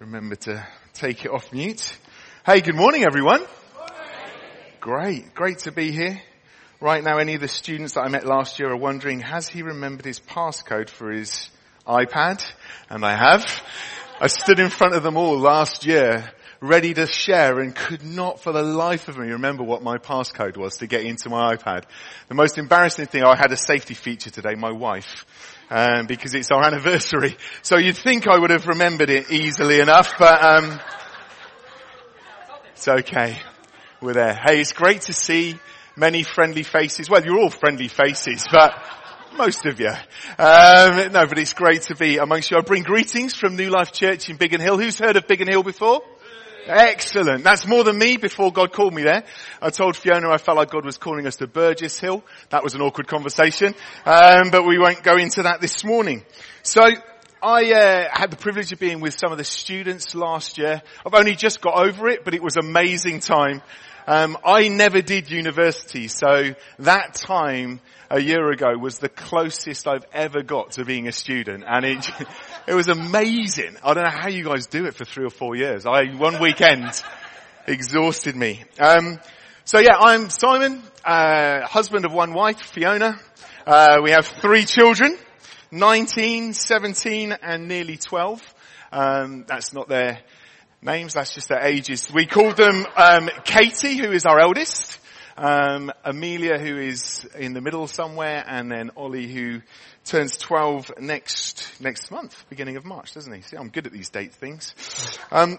Remember to take it off mute. Hey, good morning everyone. Great, great to be here. Right now, any of the students that I met last year are wondering, has he remembered his passcode for his iPad? And I have. I stood in front of them all last year, ready to share and could not for the life of me remember what my passcode was to get into my iPad. The most embarrassing thing, I had a safety feature today, my wife um, because it's our anniversary. So you'd think I would have remembered it easily enough, but um, it's okay. We're there. Hey, it's great to see many friendly faces. Well, you're all friendly faces, but most of you. Um, no, but it's great to be amongst you. I bring greetings from New Life Church in Biggin Hill. Who's heard of Biggin Hill before? Excellent. That's more than me before God called me there. I told Fiona I felt like God was calling us to Burgess Hill. That was an awkward conversation. Um, but we won't go into that this morning. So I uh, had the privilege of being with some of the students last year. I've only just got over it, but it was amazing time. Um, I never did university, so that time a year ago was the closest I've ever got to being a student, and it it was amazing. I don't know how you guys do it for three or four years. I one weekend exhausted me. Um, so yeah, I'm Simon, uh, husband of one wife, Fiona. Uh, we have three children, 19, 17, and nearly 12. Um, that's not their names, that's just their ages. We call them um, Katie, who is our eldest, um, Amelia, who is in the middle somewhere, and then Ollie, who turns 12 next next month, beginning of March, doesn't he? See, I'm good at these date things. Um,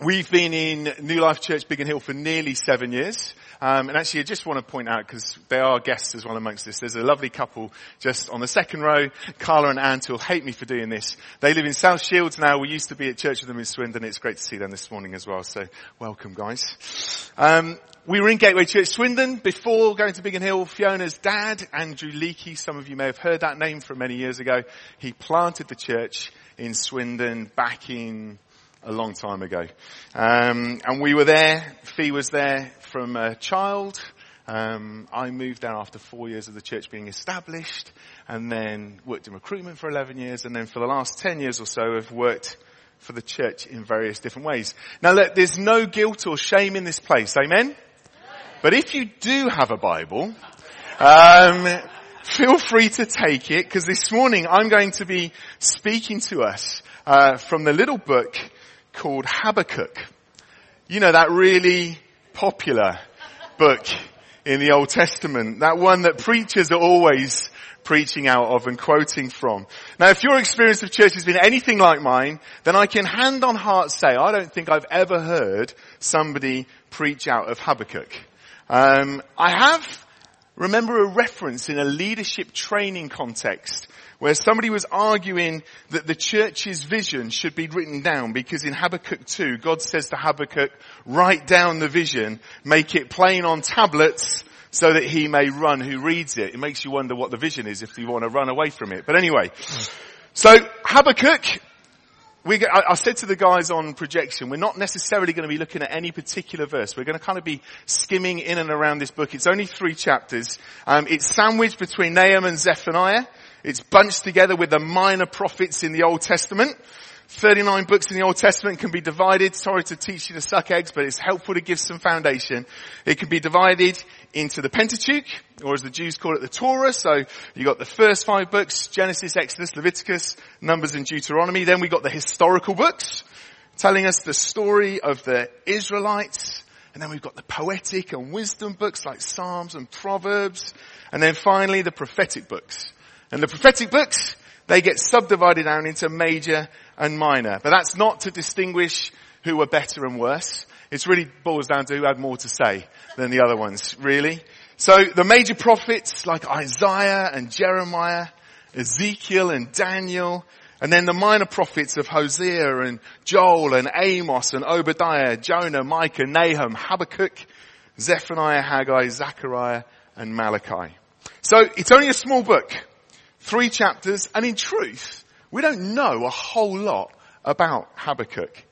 we've been in New Life Church Biggin Hill for nearly seven years. Um, and actually, I just want to point out because they are guests as well amongst this. There's a lovely couple just on the second row, Carla and Ant, who'll hate me for doing this. They live in South Shields now. We used to be at church with them in Swindon. It's great to see them this morning as well. So welcome, guys. Um, we were in Gateway Church Swindon before going to Biggin Hill. Fiona's dad, Andrew Leakey, some of you may have heard that name from many years ago. He planted the church in Swindon back in a long time ago. Um, and we were there. Fee was there from a child. Um, I moved there after four years of the church being established, and then worked in recruitment for 11 years, and then for the last 10 years or so, have worked for the church in various different ways. Now, look, there's no guilt or shame in this place. Amen. But if you do have a Bible, um, feel free to take it because this morning I'm going to be speaking to us uh, from the little book called Habakkuk. You know, that really popular book in the Old Testament. That one that preachers are always preaching out of and quoting from. Now if your experience of church has been anything like mine, then I can hand on heart say, I don't think I've ever heard somebody preach out of Habakkuk. Um, I have, remember a reference in a leadership training context where somebody was arguing that the church's vision should be written down because in Habakkuk 2, God says to Habakkuk, write down the vision, make it plain on tablets so that he may run who reads it. It makes you wonder what the vision is if you want to run away from it. But anyway, so Habakkuk, we, I, said to the guys on projection, we're not necessarily going to be looking at any particular verse. We're going to kind of be skimming in and around this book. It's only three chapters. Um, it's sandwiched between Nahum and Zephaniah. It's bunched together with the minor prophets in the Old Testament. 39 books in the Old Testament can be divided. Sorry to teach you to suck eggs, but it's helpful to give some foundation. It can be divided into the Pentateuch, or as the Jews call it, the Torah. So you got the first five books, Genesis, Exodus, Leviticus, Numbers and Deuteronomy. Then we got the historical books, telling us the story of the Israelites. And then we've got the poetic and wisdom books like Psalms and Proverbs. And then finally the prophetic books. And the prophetic books, they get subdivided down into major and minor. But that's not to distinguish who are better and worse. It really boils down to who had more to say than the other ones, really. So the major prophets like Isaiah and Jeremiah, Ezekiel and Daniel, and then the minor prophets of Hosea and Joel and Amos and Obadiah, Jonah, Micah, Nahum, Habakkuk, Zephaniah, Haggai, Zechariah, and Malachi. So it's only a small book three chapters, and in truth, we don't know a whole lot about Habakkuk.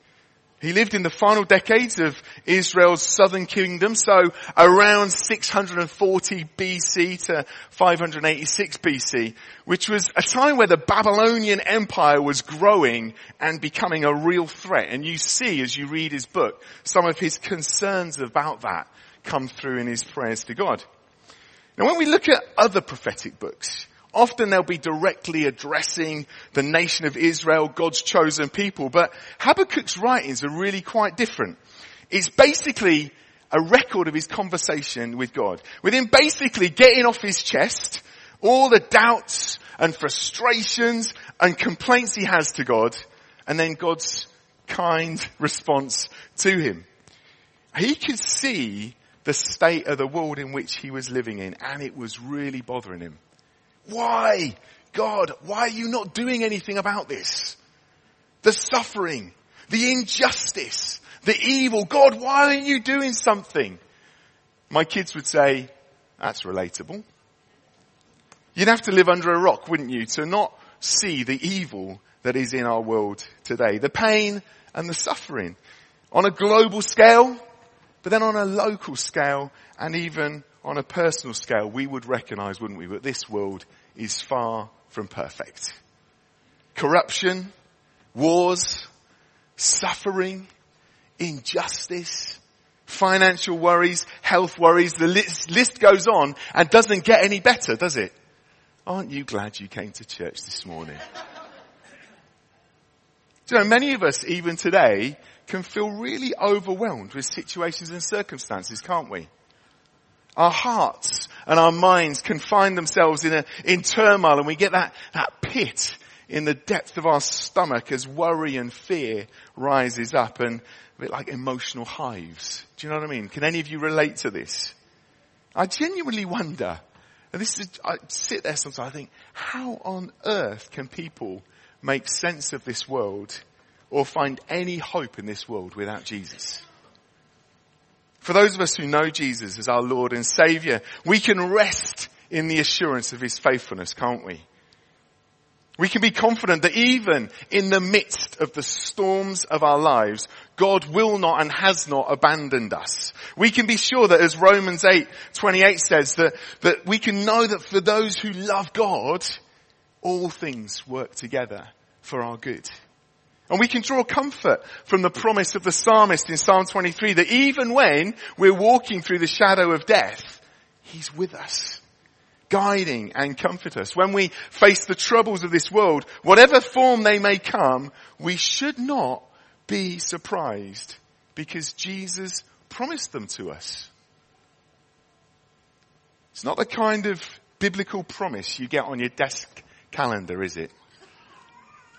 He lived in the final decades of Israel's southern kingdom, so around 640 BC to 586 BC, which was a time where the Babylonian Empire was growing and becoming a real threat. And you see, as you read his book, some of his concerns about that come through in his prayers to God. Now when we look at other prophetic books, Often they'll be directly addressing the nation of Israel, God's chosen people, but Habakkuk's writings are really quite different. It's basically a record of his conversation with God, with him basically getting off his chest all the doubts and frustrations and complaints he has to God, and then God's kind response to him. He could see the state of the world in which he was living in, and it was really bothering him. Why? God, why are you not doing anything about this? The suffering, the injustice, the evil. God, why aren't you doing something? My kids would say, that's relatable. You'd have to live under a rock, wouldn't you, to not see the evil that is in our world today. The pain and the suffering on a global scale, but then on a local scale and even on a personal scale, we would recognize, wouldn't we, that this world is far from perfect. Corruption, wars, suffering, injustice, financial worries, health worries, the list, list goes on and doesn't get any better, does it? Aren't you glad you came to church this morning? Do you know, many of us, even today, can feel really overwhelmed with situations and circumstances, can't we? Our hearts and our minds can find themselves in a, in turmoil and we get that, that pit in the depth of our stomach as worry and fear rises up and a bit like emotional hives. Do you know what I mean? Can any of you relate to this? I genuinely wonder, and this is, I sit there sometimes, I think, how on earth can people make sense of this world or find any hope in this world without Jesus? For those of us who know Jesus as our Lord and Savior, we can rest in the assurance of His faithfulness, can't we? We can be confident that even in the midst of the storms of our lives, God will not and has not abandoned us. We can be sure that as Romans 8, 28 says that, that we can know that for those who love God, all things work together for our good. And we can draw comfort from the promise of the psalmist in Psalm 23 that even when we're walking through the shadow of death, He's with us, guiding and comfort us. When we face the troubles of this world, whatever form they may come, we should not be surprised because Jesus promised them to us. It's not the kind of biblical promise you get on your desk calendar, is it?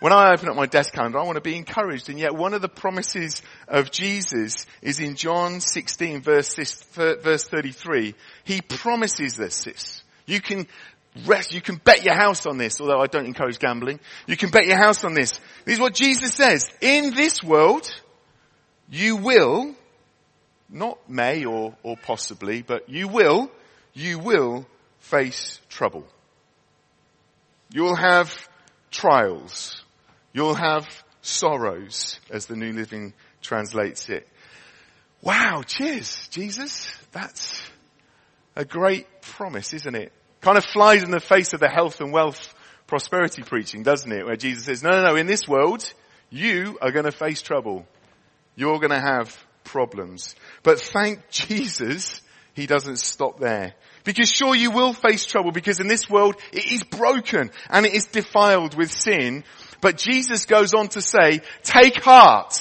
When I open up my desk calendar, I want to be encouraged. And yet one of the promises of Jesus is in John 16 verse, verse 33. He promises this, this. You can rest, you can bet your house on this, although I don't encourage gambling. You can bet your house on this. This is what Jesus says. In this world, you will, not may or, or possibly, but you will, you will face trouble. You will have trials. You'll have sorrows, as the New Living translates it. Wow, cheers, Jesus. That's a great promise, isn't it? Kind of flies in the face of the health and wealth prosperity preaching, doesn't it? Where Jesus says, no, no, no, in this world, you are going to face trouble. You're going to have problems. But thank Jesus, he doesn't stop there. Because sure you will face trouble because in this world it is broken and it is defiled with sin. But Jesus goes on to say, take heart.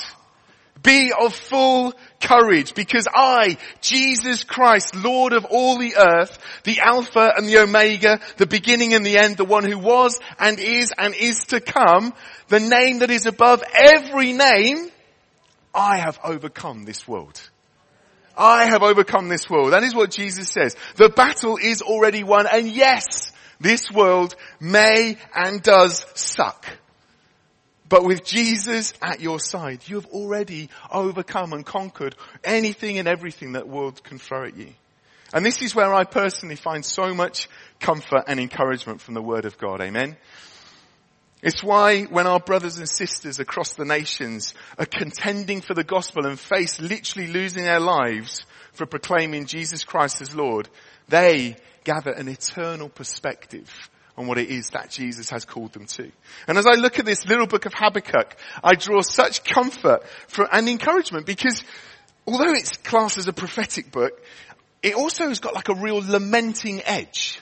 Be of full courage because I, Jesus Christ, Lord of all the earth, the Alpha and the Omega, the beginning and the end, the one who was and is and is to come, the name that is above every name, I have overcome this world. I have overcome this world. That is what Jesus says. The battle is already won and yes, this world may and does suck. But with Jesus at your side, you have already overcome and conquered anything and everything that the world can throw at you. And this is where I personally find so much comfort and encouragement from the Word of God. Amen. It's why when our brothers and sisters across the nations are contending for the gospel and face literally losing their lives for proclaiming Jesus Christ as Lord, they gather an eternal perspective on what it is that Jesus has called them to. And as I look at this little book of Habakkuk, I draw such comfort for, and encouragement because although it's classed as a prophetic book, it also has got like a real lamenting edge.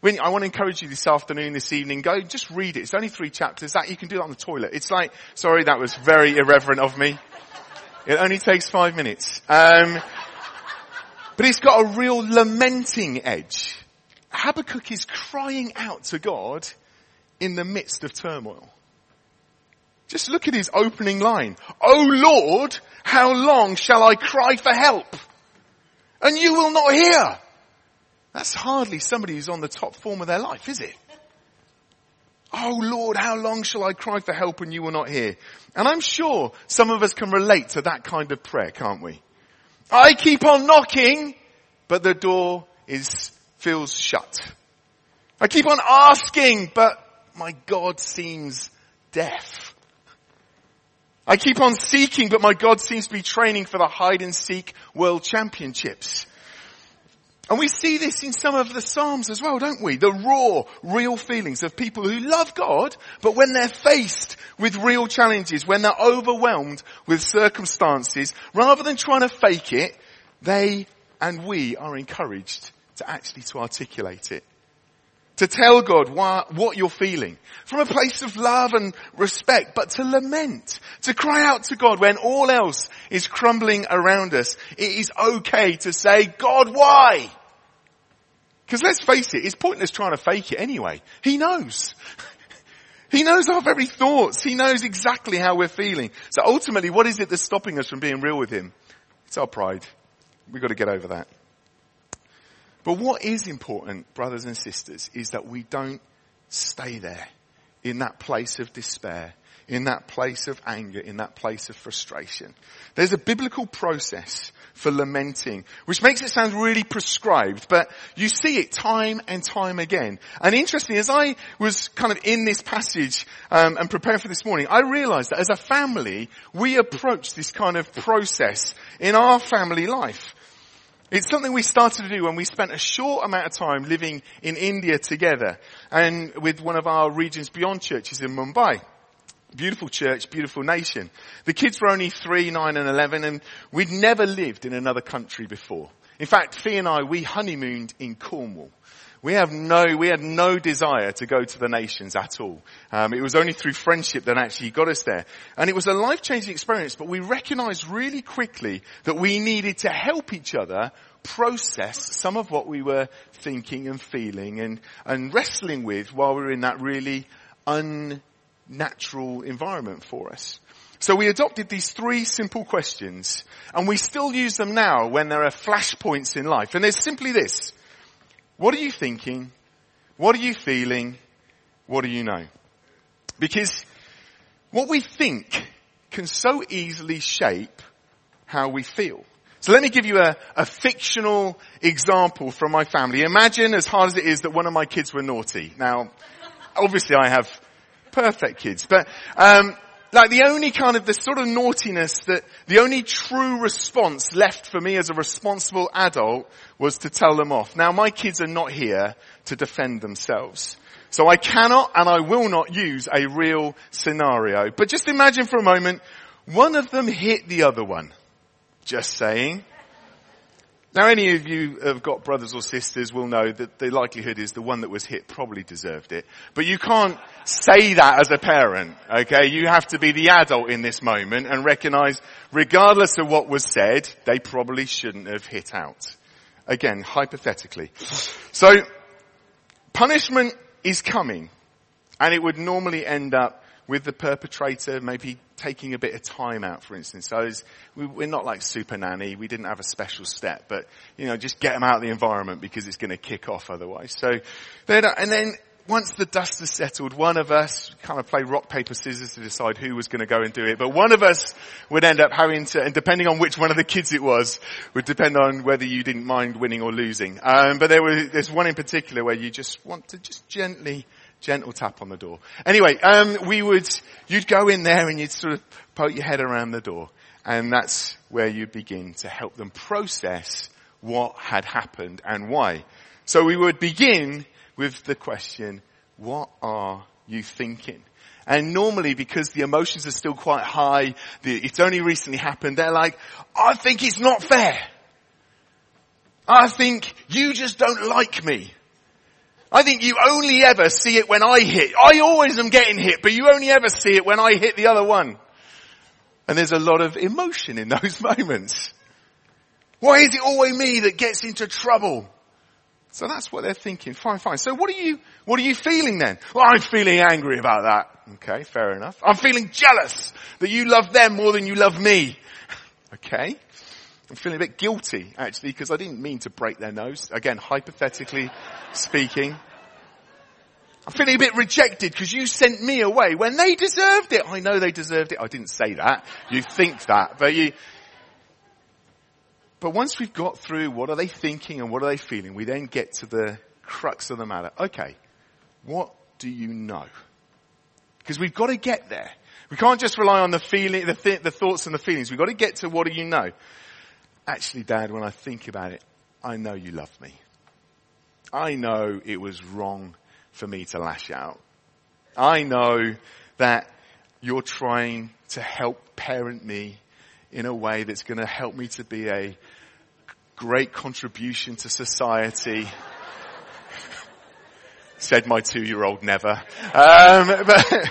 When, I want to encourage you this afternoon, this evening, go just read it. It's only three chapters. That you can do that on the toilet. It's like, sorry, that was very irreverent of me. It only takes five minutes. Um, but it's got a real lamenting edge. Habakkuk is crying out to God in the midst of turmoil. Just look at his opening line. Oh Lord, how long shall I cry for help? And you will not hear. That's hardly somebody who's on the top form of their life, is it? Oh Lord, how long shall I cry for help and you will not hear? And I'm sure some of us can relate to that kind of prayer, can't we? I keep on knocking, but the door is, feels shut. I keep on asking, but my God seems deaf. I keep on seeking, but my God seems to be training for the hide and seek world championships. And we see this in some of the Psalms as well, don't we? The raw, real feelings of people who love God, but when they're faced with real challenges, when they're overwhelmed with circumstances, rather than trying to fake it, they and we are encouraged to actually to articulate it. To tell God why, what you're feeling from a place of love and respect, but to lament, to cry out to God when all else is crumbling around us. It is okay to say, God, why? Because let's face it, it's pointless trying to fake it anyway. He knows. He knows our very thoughts. He knows exactly how we're feeling. So ultimately, what is it that's stopping us from being real with Him? It's our pride. We've got to get over that. But what is important, brothers and sisters, is that we don't stay there in that place of despair in that place of anger, in that place of frustration. There's a biblical process for lamenting, which makes it sound really prescribed, but you see it time and time again. And interestingly, as I was kind of in this passage um, and preparing for this morning, I realized that as a family, we approach this kind of process in our family life. It's something we started to do when we spent a short amount of time living in India together and with one of our regions beyond churches in Mumbai. Beautiful church, beautiful nation. The kids were only three, nine and 11 and we'd never lived in another country before. In fact, Fee and I, we honeymooned in Cornwall. We have no, we had no desire to go to the nations at all. Um, it was only through friendship that actually got us there. And it was a life-changing experience, but we recognized really quickly that we needed to help each other process some of what we were thinking and feeling and, and wrestling with while we were in that really unnatural environment for us. So we adopted these three simple questions and we still use them now when there are flashpoints in life. And there's simply this. What are you thinking? What are you feeling? What do you know? Because what we think can so easily shape how we feel. So let me give you a, a, fictional example from my family. Imagine as hard as it is that one of my kids were naughty. Now, obviously I have perfect kids. But, um, like the only kind of the sort of naughtiness that the only true response left for me as a responsible adult was to tell them off. Now my kids are not here to defend themselves. So I cannot and I will not use a real scenario. But just imagine for a moment, one of them hit the other one. Just saying. Now any of you have got brothers or sisters will know that the likelihood is the one that was hit probably deserved it. But you can't say that as a parent, okay? You have to be the adult in this moment and recognize regardless of what was said, they probably shouldn't have hit out. Again, hypothetically. So, punishment is coming and it would normally end up with the perpetrator maybe taking a bit of time out, for instance. So was, we, are not like super nanny. We didn't have a special step, but you know, just get them out of the environment because it's going to kick off otherwise. So then, and then once the dust has settled, one of us kind of play rock, paper, scissors to decide who was going to go and do it. But one of us would end up having to, and depending on which one of the kids it was, would depend on whether you didn't mind winning or losing. Um, but there was, there's one in particular where you just want to just gently Gentle tap on the door. Anyway, um, we would, you'd go in there and you'd sort of poke your head around the door. And that's where you begin to help them process what had happened and why. So we would begin with the question, what are you thinking? And normally because the emotions are still quite high, the, it's only recently happened, they're like, I think it's not fair. I think you just don't like me. I think you only ever see it when I hit. I always am getting hit, but you only ever see it when I hit the other one. And there's a lot of emotion in those moments. Why is it always me that gets into trouble? So that's what they're thinking. Fine, fine. So what are you, what are you feeling then? Well, I'm feeling angry about that. Okay, fair enough. I'm feeling jealous that you love them more than you love me. okay. I'm feeling a bit guilty actually because I didn't mean to break their nose. Again, hypothetically speaking. I'm feeling a bit rejected because you sent me away when they deserved it. I know they deserved it. I didn't say that. You think that, but you, but once we've got through what are they thinking and what are they feeling, we then get to the crux of the matter. Okay, what do you know? Because we've got to get there. We can't just rely on the feeling, the, th- the thoughts and the feelings. We've got to get to what do you know? Actually, Dad, when I think about it, I know you love me. I know it was wrong for me to lash out. I know that you're trying to help parent me in a way that's going to help me to be a great contribution to society. Said my two-year-old never. Um, but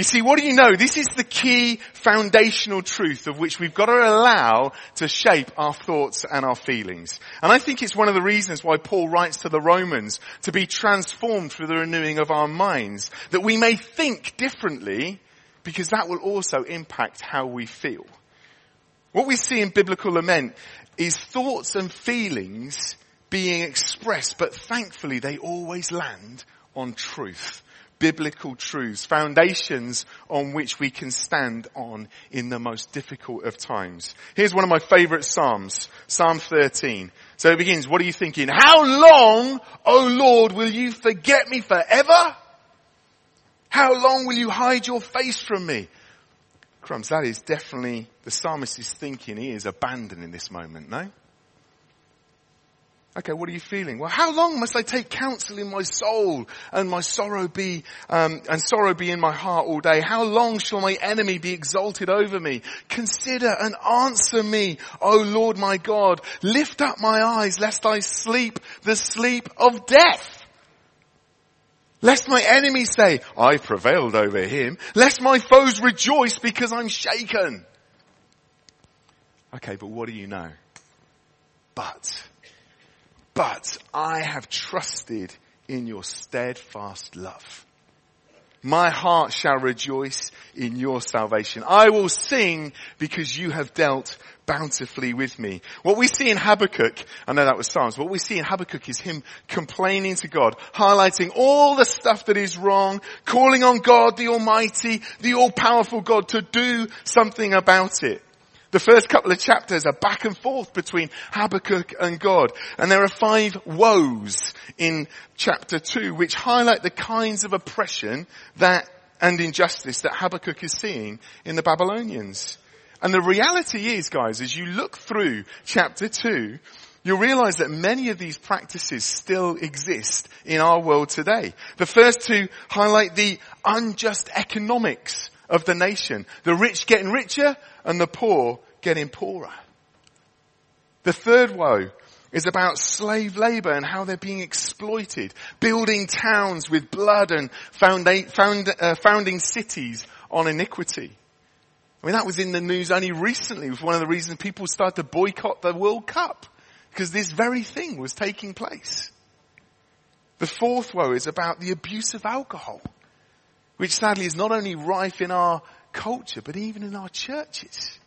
you see, what do you know? This is the key foundational truth of which we've got to allow to shape our thoughts and our feelings. And I think it's one of the reasons why Paul writes to the Romans to be transformed through the renewing of our minds, that we may think differently because that will also impact how we feel. What we see in biblical lament is thoughts and feelings being expressed, but thankfully they always land on truth. Biblical truths, foundations on which we can stand on in the most difficult of times. Here's one of my favorite Psalms, Psalm 13. So it begins, what are you thinking? How long, O Lord, will you forget me forever? How long will you hide your face from me? Crumbs, that is definitely the psalmist is thinking he is abandoned in this moment, no? Okay, what are you feeling? Well, how long must I take counsel in my soul and my sorrow be, um, and sorrow be in my heart all day? How long shall my enemy be exalted over me? Consider and answer me, O Lord my God. Lift up my eyes lest I sleep the sleep of death. Lest my enemies say, I prevailed over him. Lest my foes rejoice because I'm shaken. Okay, but what do you know? But, but I have trusted in your steadfast love. My heart shall rejoice in your salvation. I will sing because you have dealt bountifully with me. What we see in Habakkuk, I know that was Psalms, what we see in Habakkuk is him complaining to God, highlighting all the stuff that is wrong, calling on God, the Almighty, the all-powerful God to do something about it. The first couple of chapters are back and forth between Habakkuk and God. And there are five woes in chapter two which highlight the kinds of oppression that and injustice that Habakkuk is seeing in the Babylonians. And the reality is, guys, as you look through chapter two, you'll realize that many of these practices still exist in our world today. The first two highlight the unjust economics of the nation. The rich getting richer and the poor getting poorer. The third woe is about slave labor and how they're being exploited, building towns with blood and found, found, uh, founding cities on iniquity. I mean, that was in the news only recently. Was one of the reasons people started to boycott the World Cup. Because this very thing was taking place. The fourth woe is about the abuse of alcohol. Which sadly is not only rife in our culture, but even in our churches.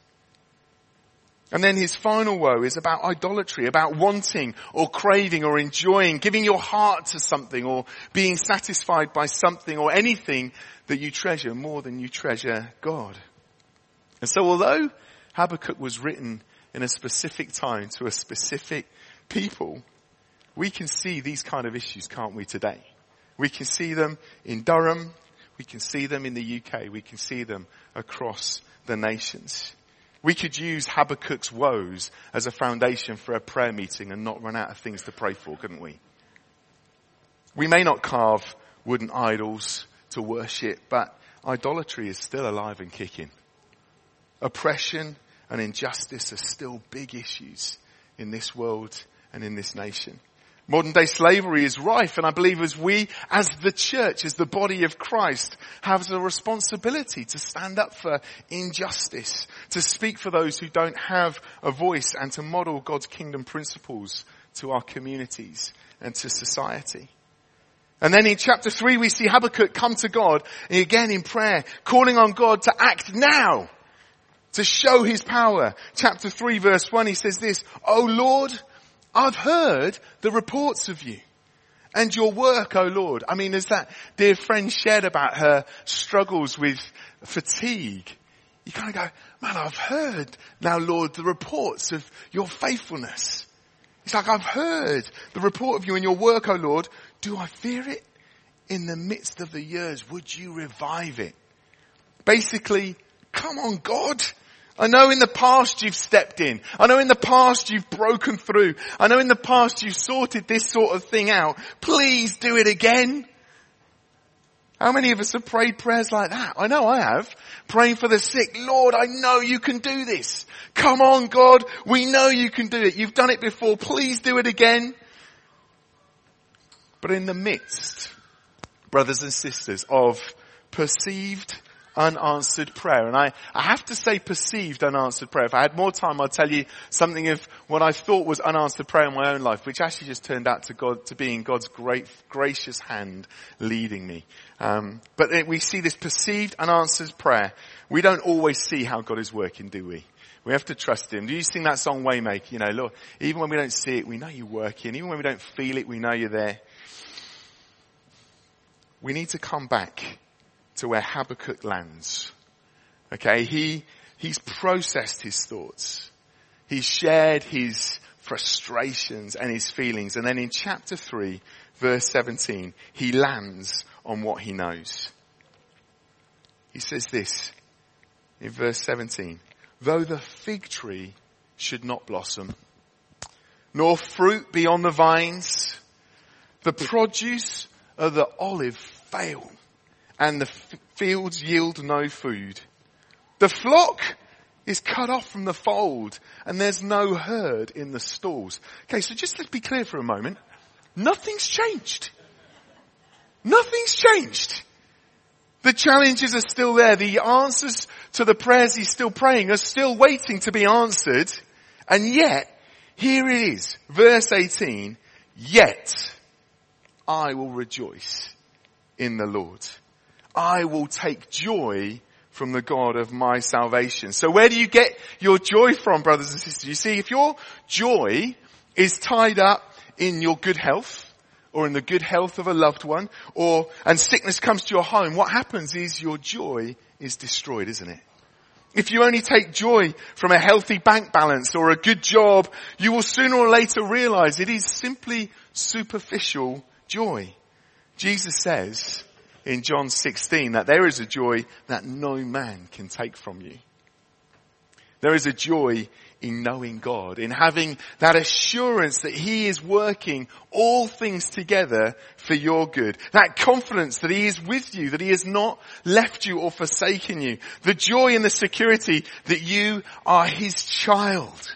And then his final woe is about idolatry, about wanting or craving or enjoying, giving your heart to something or being satisfied by something or anything that you treasure more than you treasure God. And so although Habakkuk was written in a specific time to a specific people, we can see these kind of issues, can't we, today? We can see them in Durham. We can see them in the UK. We can see them across the nations. We could use Habakkuk's woes as a foundation for a prayer meeting and not run out of things to pray for, couldn't we? We may not carve wooden idols to worship, but idolatry is still alive and kicking. Oppression and injustice are still big issues in this world and in this nation. Modern day slavery is rife and I believe as we, as the church, as the body of Christ, have a responsibility to stand up for injustice, to speak for those who don't have a voice and to model God's kingdom principles to our communities and to society. And then in chapter three we see Habakkuk come to God again in prayer, calling on God to act now, to show his power. Chapter three verse one he says this, Oh Lord, I've heard the reports of you and your work, O oh Lord. I mean, as that dear friend shared about her struggles with fatigue, you kind of go, man, I've heard now, Lord, the reports of your faithfulness. It's like, I've heard the report of you and your work, O oh Lord. Do I fear it? In the midst of the years, would you revive it? Basically, come on God. I know in the past you've stepped in. I know in the past you've broken through. I know in the past you've sorted this sort of thing out. Please do it again. How many of us have prayed prayers like that? I know I have. Praying for the sick. Lord, I know you can do this. Come on God, we know you can do it. You've done it before. Please do it again. But in the midst, brothers and sisters, of perceived unanswered prayer. And I, I have to say perceived unanswered prayer. If I had more time, I'd tell you something of what I thought was unanswered prayer in my own life, which actually just turned out to God, to being God's great, gracious hand leading me. Um, but we see this perceived unanswered prayer. We don't always see how God is working, do we? We have to trust Him. Do you sing that song Waymaker? You know, Lord, even when we don't see it, we know you're working. Even when we don't feel it, we know you're there. We need to come back to where Habakkuk lands. Okay, he, he's processed his thoughts. He's shared his frustrations and his feelings. And then in chapter 3, verse 17, he lands on what he knows. He says this in verse 17, though the fig tree should not blossom, nor fruit be on the vines, the produce of the olive fail and the f- fields yield no food. The flock is cut off from the fold and there's no herd in the stalls. Okay, so just let's be clear for a moment. Nothing's changed. Nothing's changed. The challenges are still there. The answers to the prayers he's still praying are still waiting to be answered. And yet, here it is, verse 18, yet I will rejoice in the Lord. I will take joy from the God of my salvation. So where do you get your joy from, brothers and sisters? You see, if your joy is tied up in your good health, or in the good health of a loved one, or, and sickness comes to your home, what happens is your joy is destroyed, isn't it? If you only take joy from a healthy bank balance or a good job, you will sooner or later realize it is simply superficial joy. Jesus says, in John 16 that there is a joy that no man can take from you. There is a joy in knowing God, in having that assurance that He is working all things together for your good. That confidence that He is with you, that He has not left you or forsaken you. The joy and the security that you are His child.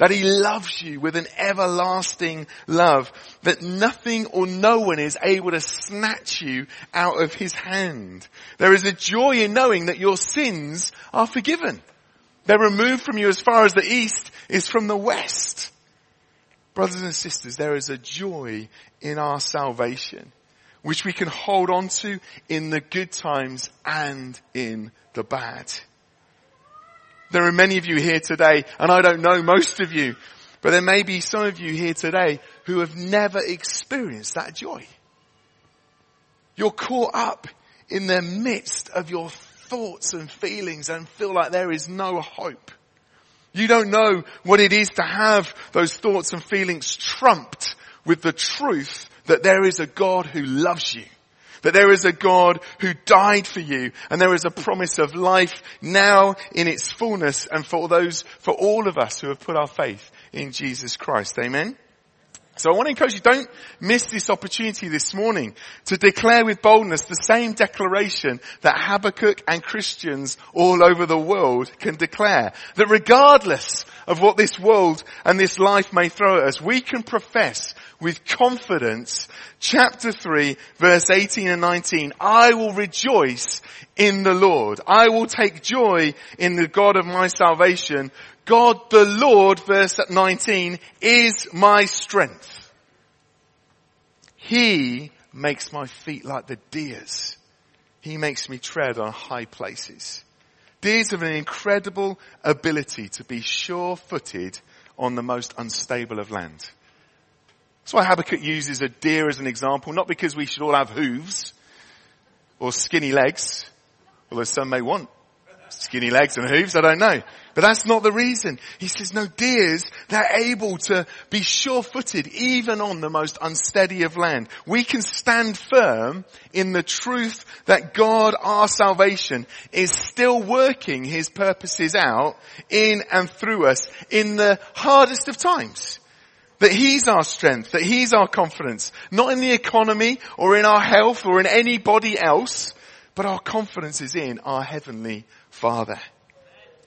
That he loves you with an everlasting love. That nothing or no one is able to snatch you out of his hand. There is a joy in knowing that your sins are forgiven. They're removed from you as far as the east is from the west. Brothers and sisters, there is a joy in our salvation, which we can hold on to in the good times and in the bad. There are many of you here today, and I don't know most of you, but there may be some of you here today who have never experienced that joy. You're caught up in the midst of your thoughts and feelings and feel like there is no hope. You don't know what it is to have those thoughts and feelings trumped with the truth that there is a God who loves you. That there is a God who died for you and there is a promise of life now in its fullness and for those, for all of us who have put our faith in Jesus Christ. Amen. So I want to encourage you, don't miss this opportunity this morning to declare with boldness the same declaration that Habakkuk and Christians all over the world can declare. That regardless of what this world and this life may throw at us, we can profess with confidence, chapter 3, verse 18 and 19, I will rejoice in the Lord. I will take joy in the God of my salvation. God the Lord, verse 19, is my strength. He makes my feet like the deer's. He makes me tread on high places. Deers have an incredible ability to be sure-footed on the most unstable of land. That's why Habakkuk uses a deer as an example, not because we should all have hooves or skinny legs, although some may want skinny legs and hooves, I don't know. But that's not the reason. He says, no, deers, they're able to be sure-footed even on the most unsteady of land. We can stand firm in the truth that God, our salvation, is still working His purposes out in and through us in the hardest of times. That He's our strength, that He's our confidence, not in the economy or in our health or in anybody else, but our confidence is in our Heavenly Father.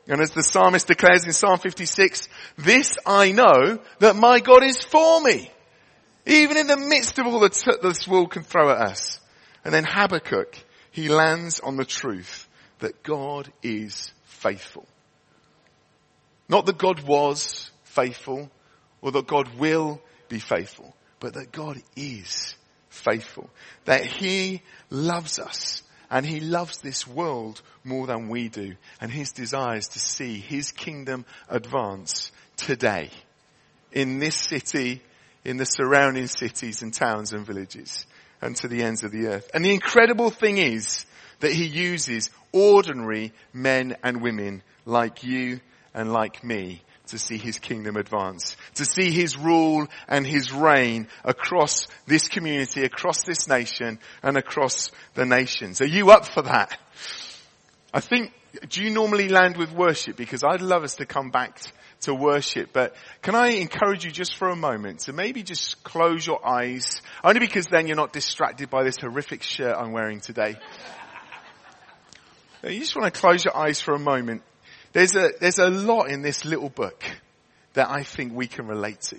And as the psalmist declares in Psalm 56, this I know that my God is for me. Even in the midst of all that this world can throw at us. And then Habakkuk, he lands on the truth that God is faithful. Not that God was faithful or that God will be faithful, but that God is faithful. That He loves us and he loves this world more than we do. And his desire is to see his kingdom advance today in this city, in the surrounding cities and towns and villages and to the ends of the earth. And the incredible thing is that he uses ordinary men and women like you and like me to see his kingdom advance, to see his rule and his reign across this community, across this nation and across the nations. Are you up for that? I think, do you normally land with worship? Because I'd love us to come back to worship, but can I encourage you just for a moment to maybe just close your eyes, only because then you're not distracted by this horrific shirt I'm wearing today. You just want to close your eyes for a moment there's a, there's a lot in this little book that I think we can relate to.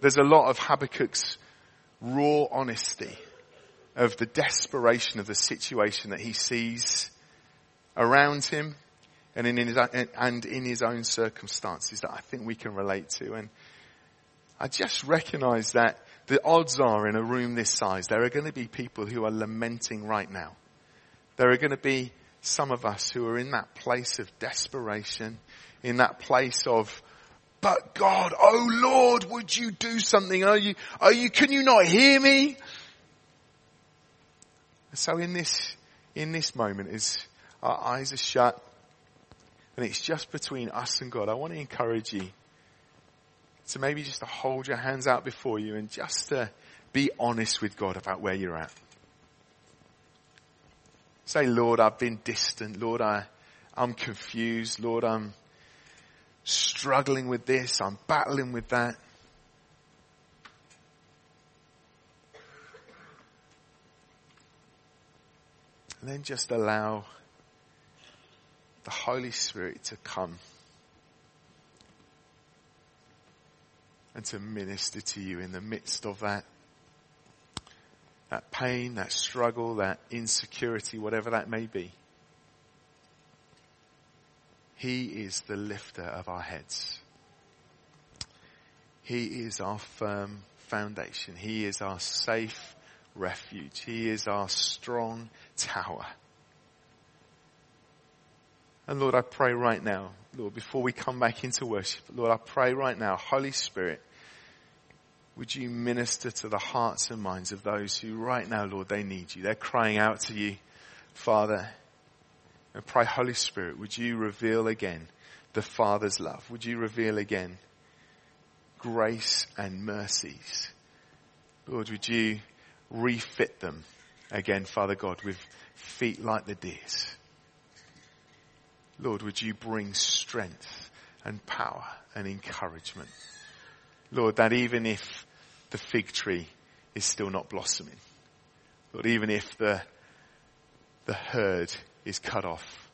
There's a lot of Habakkuk's raw honesty of the desperation of the situation that he sees around him and in his, and in his own circumstances that I think we can relate to. And I just recognize that the odds are in a room this size, there are going to be people who are lamenting right now. There are going to be some of us who are in that place of desperation, in that place of, but God, oh Lord, would you do something? Are you, are you, can you not hear me? So in this, in this moment as our eyes are shut and it's just between us and God, I want to encourage you to maybe just to hold your hands out before you and just to be honest with God about where you're at. Say, Lord, I've been distant. Lord, I, I'm confused. Lord, I'm struggling with this. I'm battling with that. And then just allow the Holy Spirit to come and to minister to you in the midst of that that pain, that struggle, that insecurity, whatever that may be. He is the lifter of our heads. He is our firm foundation. He is our safe refuge. He is our strong tower. And Lord, I pray right now, Lord, before we come back into worship, Lord, I pray right now, Holy Spirit, would you minister to the hearts and minds of those who right now, Lord, they need you. They're crying out to you, Father. And pray, Holy Spirit, would you reveal again the Father's love? Would you reveal again grace and mercies? Lord, would you refit them again, Father God, with feet like the deer's. Lord, would you bring strength and power and encouragement? Lord, that even if the fig tree is still not blossoming, Lord, even if the, the herd is cut off,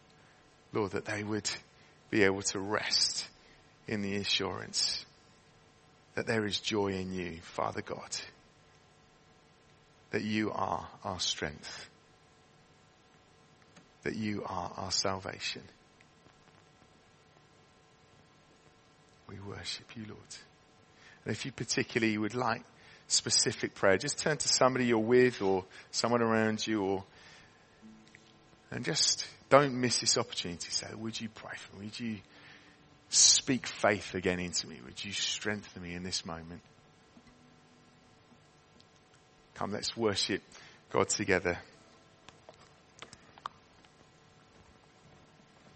Lord, that they would be able to rest in the assurance that there is joy in you, Father God, that you are our strength, that you are our salvation. We worship you, Lord. And if you particularly would like specific prayer, just turn to somebody you're with or someone around you or, and just don't miss this opportunity. Say, would you pray for me? Would you speak faith again into me? Would you strengthen me in this moment? Come, let's worship God together.